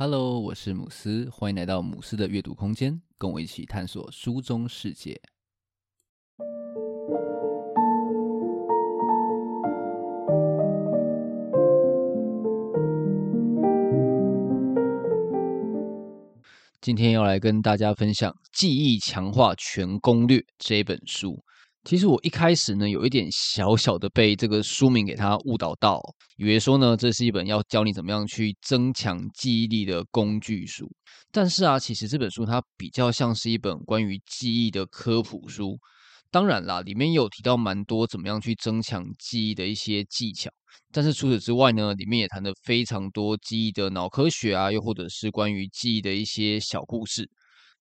Hello，我是姆斯，欢迎来到姆斯的阅读空间，跟我一起探索书中世界。今天要来跟大家分享《记忆强化全攻略》这本书。其实我一开始呢，有一点小小的被这个书名给它误导到，以为说呢，这是一本要教你怎么样去增强记忆力的工具书。但是啊，其实这本书它比较像是一本关于记忆的科普书。当然啦，里面也有提到蛮多怎么样去增强记忆的一些技巧。但是除此之外呢，里面也谈了非常多记忆的脑科学啊，又或者是关于记忆的一些小故事。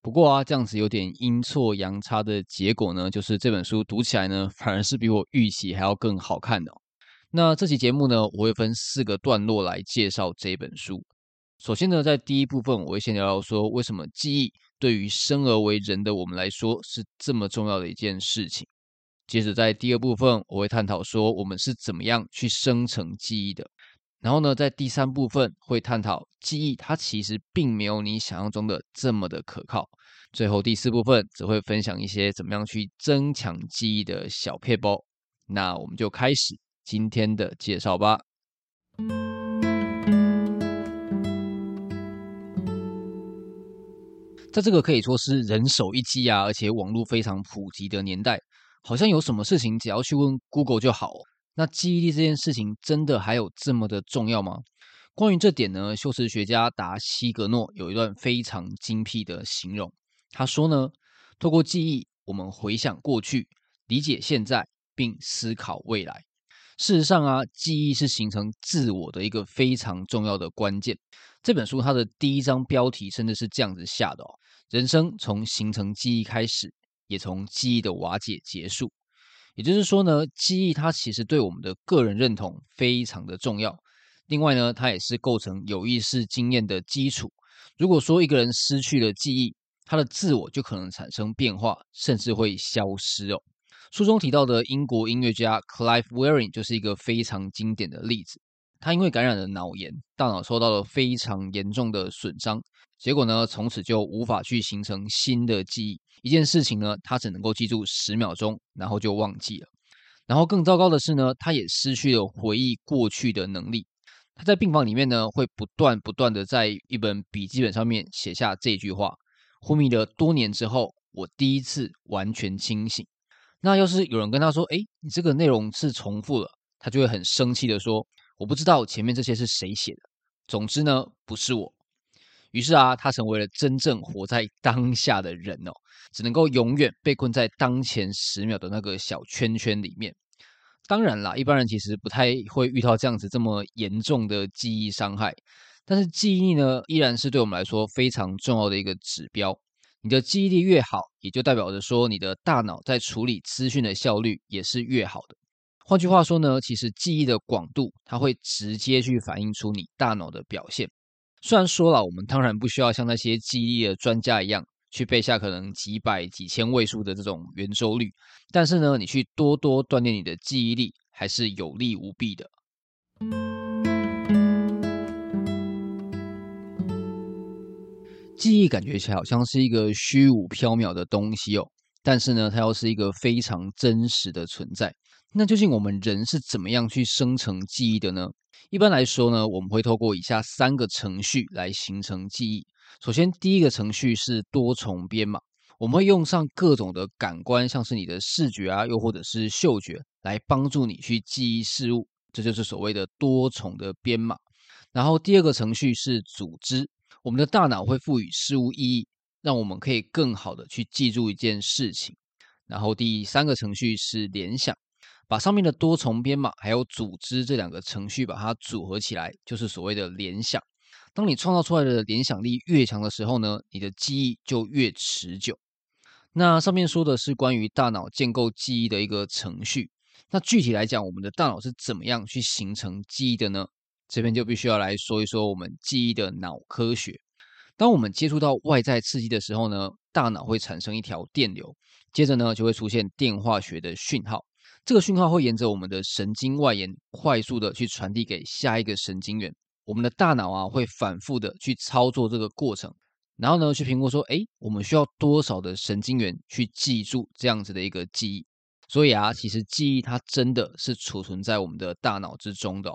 不过啊，这样子有点阴错阳差的结果呢，就是这本书读起来呢，反而是比我预期还要更好看的。那这期节目呢，我会分四个段落来介绍这本书。首先呢，在第一部分，我会先聊聊说，为什么记忆对于生而为人的我们来说是这么重要的一件事情。接着在第二部分，我会探讨说，我们是怎么样去生成记忆的。然后呢，在第三部分会探讨记忆，它其实并没有你想象中的这么的可靠。最后第四部分则会分享一些怎么样去增强记忆的小撇步。那我们就开始今天的介绍吧。在这个可以说是人手一机啊，而且网络非常普及的年代，好像有什么事情只要去问 Google 就好。那记忆力这件事情真的还有这么的重要吗？关于这点呢，修辞学家达西格诺有一段非常精辟的形容。他说呢，透过记忆，我们回想过去，理解现在，并思考未来。事实上啊，记忆是形成自我的一个非常重要的关键。这本书它的第一章标题甚至是这样子下的哦：人生从形成记忆开始，也从记忆的瓦解结束。也就是说呢，记忆它其实对我们的个人认同非常的重要。另外呢，它也是构成有意识经验的基础。如果说一个人失去了记忆，他的自我就可能产生变化，甚至会消失哦。书中提到的英国音乐家 Clive Wearing 就是一个非常经典的例子。他因为感染了脑炎，大脑受到了非常严重的损伤。结果呢，从此就无法去形成新的记忆。一件事情呢，他只能够记住十秒钟，然后就忘记了。然后更糟糕的是呢，他也失去了回忆过去的能力。他在病房里面呢，会不断不断的在一本笔记本上面写下这句话：昏迷了多年之后，我第一次完全清醒。那要是有人跟他说：“诶，你这个内容是重复了。”他就会很生气的说：“我不知道前面这些是谁写的。总之呢，不是我。”于是啊，他成为了真正活在当下的人哦，只能够永远被困在当前十秒的那个小圈圈里面。当然啦，一般人其实不太会遇到这样子这么严重的记忆伤害，但是记忆力呢，依然是对我们来说非常重要的一个指标。你的记忆力越好，也就代表着说你的大脑在处理资讯的效率也是越好的。换句话说呢，其实记忆的广度，它会直接去反映出你大脑的表现。虽然说了，我们当然不需要像那些记忆力的专家一样去背下可能几百几千位数的这种圆周率，但是呢，你去多多锻炼你的记忆力还是有利无弊的。记忆感觉起来好像是一个虚无缥缈的东西哦，但是呢，它又是一个非常真实的存在。那究竟我们人是怎么样去生成记忆的呢？一般来说呢，我们会透过以下三个程序来形成记忆。首先，第一个程序是多重编码，我们会用上各种的感官，像是你的视觉啊，又或者是嗅觉，来帮助你去记忆事物，这就是所谓的多重的编码。然后，第二个程序是组织，我们的大脑会赋予事物意义，让我们可以更好的去记住一件事情。然后，第三个程序是联想。把上面的多重编码还有组织这两个程序把它组合起来，就是所谓的联想。当你创造出来的联想力越强的时候呢，你的记忆就越持久。那上面说的是关于大脑建构记忆的一个程序。那具体来讲，我们的大脑是怎么样去形成记忆的呢？这边就必须要来说一说我们记忆的脑科学。当我们接触到外在刺激的时候呢，大脑会产生一条电流，接着呢就会出现电化学的讯号。这个讯号会沿着我们的神经外延快速的去传递给下一个神经元，我们的大脑啊会反复的去操作这个过程，然后呢去评估说，诶，我们需要多少的神经元去记住这样子的一个记忆。所以啊，其实记忆它真的是储存在我们的大脑之中的。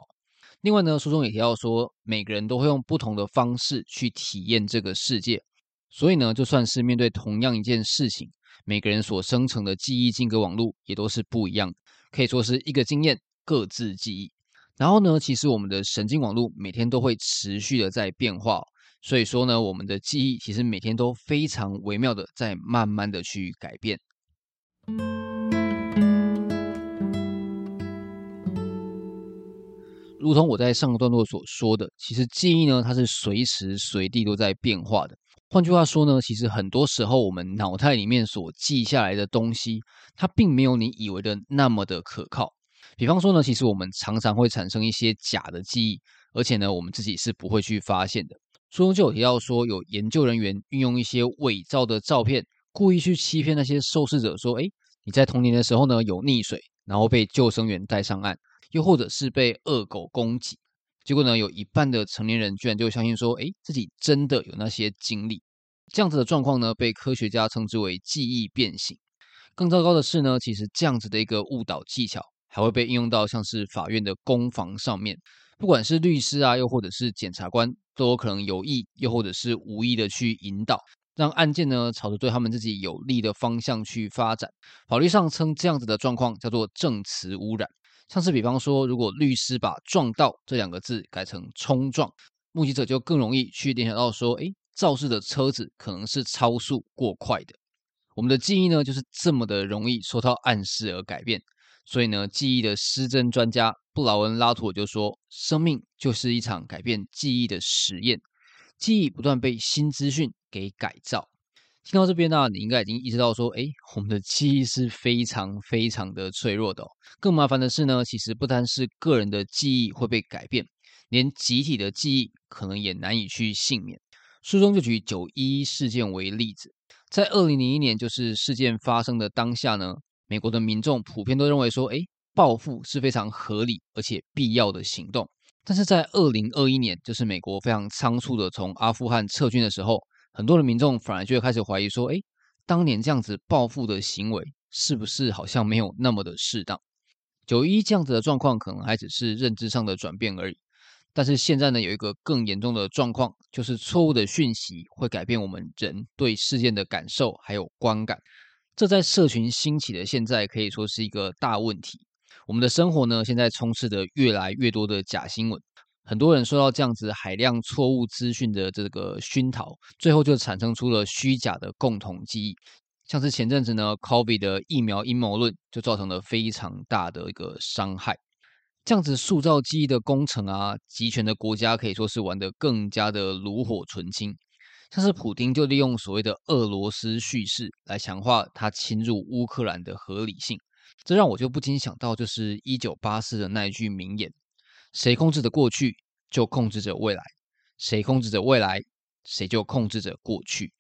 另外呢，书中也提到说，每个人都会用不同的方式去体验这个世界。所以呢，就算是面对同样一件事情，每个人所生成的记忆间隔网络也都是不一样，可以说是一个经验各自记忆。然后呢，其实我们的神经网络每天都会持续的在变化，所以说呢，我们的记忆其实每天都非常微妙的在慢慢的去改变。如同我在上个段落所说的，其实记忆呢，它是随时随地都在变化的。换句话说呢，其实很多时候我们脑袋里面所记下来的东西，它并没有你以为的那么的可靠。比方说呢，其实我们常常会产生一些假的记忆，而且呢，我们自己是不会去发现的。书中就有提到说，有研究人员运用一些伪造的照片，故意去欺骗那些受试者说：“诶，你在童年的时候呢，有溺水，然后被救生员带上岸，又或者是被恶狗攻击。”结果呢，有一半的成年人居然就相信说，诶，自己真的有那些经历。这样子的状况呢，被科学家称之为记忆变形。更糟糕的是呢，其实这样子的一个误导技巧，还会被应用到像是法院的攻防上面。不管是律师啊，又或者是检察官，都有可能有意又或者是无意的去引导，让案件呢朝着对他们自己有利的方向去发展。法律上称这样子的状况叫做证词污染。像是比方说，如果律师把“撞到”这两个字改成“冲撞”，目击者就更容易去联想到说，诶，肇事的车子可能是超速过快的。我们的记忆呢，就是这么的容易受到暗示而改变。所以呢，记忆的失真专家布劳恩拉图就说：“生命就是一场改变记忆的实验，记忆不断被新资讯给改造。”听到这边呢，你应该已经意识到说，诶，我们的记忆是非常非常的脆弱的。更麻烦的是呢，其实不单是个人的记忆会被改变，连集体的记忆可能也难以去幸免。书中就举九一一事件为例子，在二零零一年，就是事件发生的当下呢，美国的民众普遍都认为说，诶，报复是非常合理而且必要的行动。但是在二零二一年，就是美国非常仓促的从阿富汗撤军的时候。很多的民众反而就会开始怀疑说：“诶，当年这样子报复的行为，是不是好像没有那么的适当？九一这样子的状况，可能还只是认知上的转变而已。但是现在呢，有一个更严重的状况，就是错误的讯息会改变我们人对事件的感受还有观感。这在社群兴起的现在，可以说是一个大问题。我们的生活呢，现在充斥着越来越多的假新闻。”很多人受到这样子海量错误资讯的这个熏陶，最后就产生出了虚假的共同记忆。像是前阵子呢，COVID 的疫苗阴谋论就造成了非常大的一个伤害。这样子塑造记忆的工程啊，集权的国家可以说是玩得更加的炉火纯青。像是普丁就利用所谓的俄罗斯叙事来强化他侵入乌克兰的合理性，这让我就不禁想到，就是一九八四的那一句名言。谁控制着过去，就控制着未来；谁控制着未来，谁就控制着过去。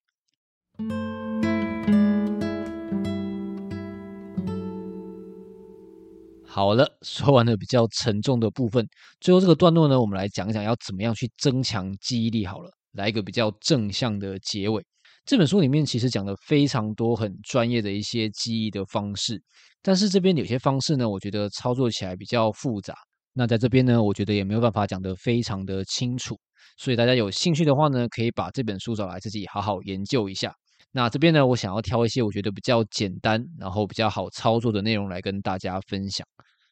好了，说完了比较沉重的部分，最后这个段落呢，我们来讲讲要怎么样去增强记忆力。好了，来一个比较正向的结尾。这本书里面其实讲了非常多很专业的一些记忆的方式，但是这边有些方式呢，我觉得操作起来比较复杂。那在这边呢，我觉得也没有办法讲得非常的清楚，所以大家有兴趣的话呢，可以把这本书找来自己好好研究一下。那这边呢，我想要挑一些我觉得比较简单，然后比较好操作的内容来跟大家分享。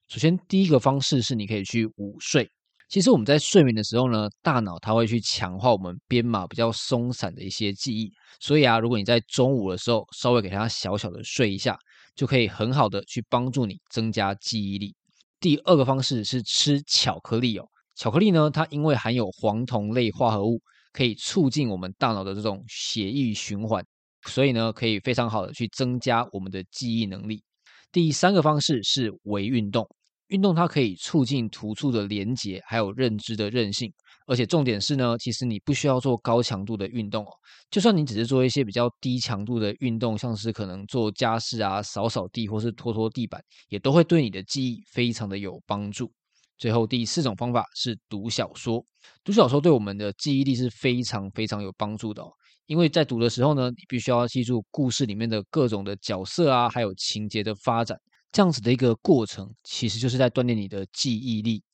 首先，第一个方式是你可以去午睡。其实我们在睡眠的时候呢，大脑它会去强化我们编码比较松散的一些记忆，所以啊，如果你在中午的时候稍微给它小小的睡一下，就可以很好的去帮助你增加记忆力。第二个方式是吃巧克力哦，巧克力呢，它因为含有黄酮类化合物，可以促进我们大脑的这种血液循环，所以呢，可以非常好的去增加我们的记忆能力。第三个方式是微运动。运动它可以促进突触的连接，还有认知的韧性，而且重点是呢，其实你不需要做高强度的运动哦，就算你只是做一些比较低强度的运动，像是可能做家事啊、扫扫地或是拖拖地板，也都会对你的记忆非常的有帮助。最后第四种方法是读小说，读小说对我们的记忆力是非常非常有帮助的哦。因为在读的时候呢，你必须要记住故事里面的各种的角色啊，还有情节的发展，这样子的一个过程，其实就是在锻炼你的记忆力。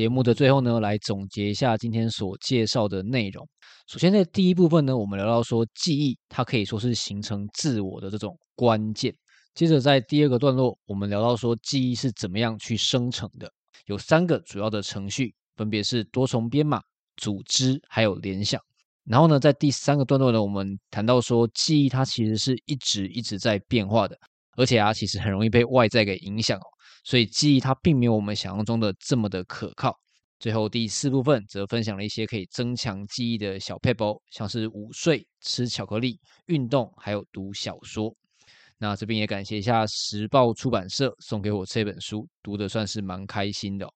节目的最后呢，来总结一下今天所介绍的内容。首先，在第一部分呢，我们聊到说记忆，它可以说是形成自我的这种关键。接着，在第二个段落，我们聊到说记忆是怎么样去生成的，有三个主要的程序，分别是多重编码、组织还有联想。然后呢，在第三个段落呢，我们谈到说记忆它其实是一直一直在变化的，而且啊，其实很容易被外在给影响哦。所以记忆它并没有我们想象中的这么的可靠。最后第四部分则分享了一些可以增强记忆的小撇步，像是午睡、吃巧克力、运动，还有读小说。那这边也感谢一下时报出版社送给我这本书，读的算是蛮开心的。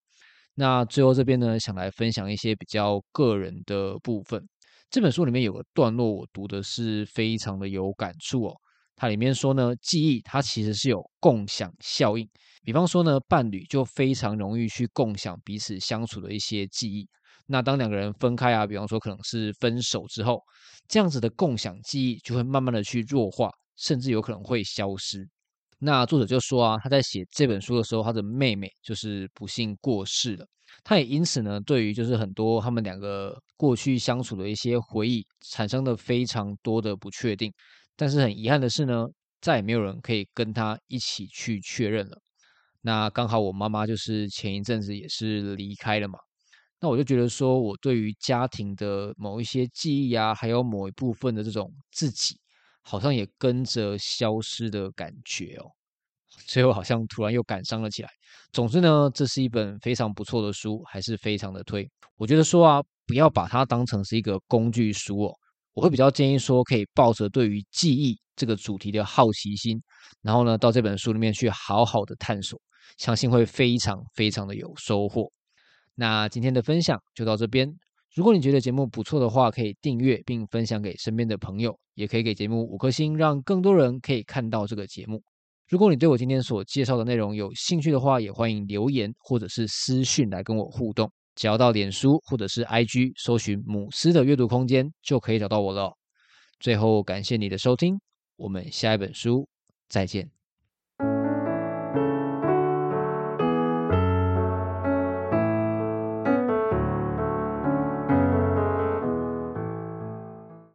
那最后这边呢，想来分享一些比较个人的部分。这本书里面有个段落，我读的是非常的有感触哦。它里面说呢，记忆它其实是有共享效应。比方说呢，伴侣就非常容易去共享彼此相处的一些记忆。那当两个人分开啊，比方说可能是分手之后，这样子的共享记忆就会慢慢的去弱化，甚至有可能会消失。那作者就说啊，他在写这本书的时候，他的妹妹就是不幸过世了。他也因此呢，对于就是很多他们两个过去相处的一些回忆，产生了非常多的不确定。但是很遗憾的是呢，再也没有人可以跟他一起去确认了。那刚好我妈妈就是前一阵子也是离开了嘛，那我就觉得说，我对于家庭的某一些记忆啊，还有某一部分的这种自己，好像也跟着消失的感觉哦。最后好像突然又感伤了起来。总之呢，这是一本非常不错的书，还是非常的推。我觉得说啊，不要把它当成是一个工具书哦。我会比较建议说，可以抱着对于记忆这个主题的好奇心，然后呢，到这本书里面去好好的探索，相信会非常非常的有收获。那今天的分享就到这边。如果你觉得节目不错的话，可以订阅并分享给身边的朋友，也可以给节目五颗星，让更多人可以看到这个节目。如果你对我今天所介绍的内容有兴趣的话，也欢迎留言或者是私讯来跟我互动。只要到脸书或者是 IG 搜寻母狮的阅读空间，就可以找到我了。最后，感谢你的收听，我们下一本书再见。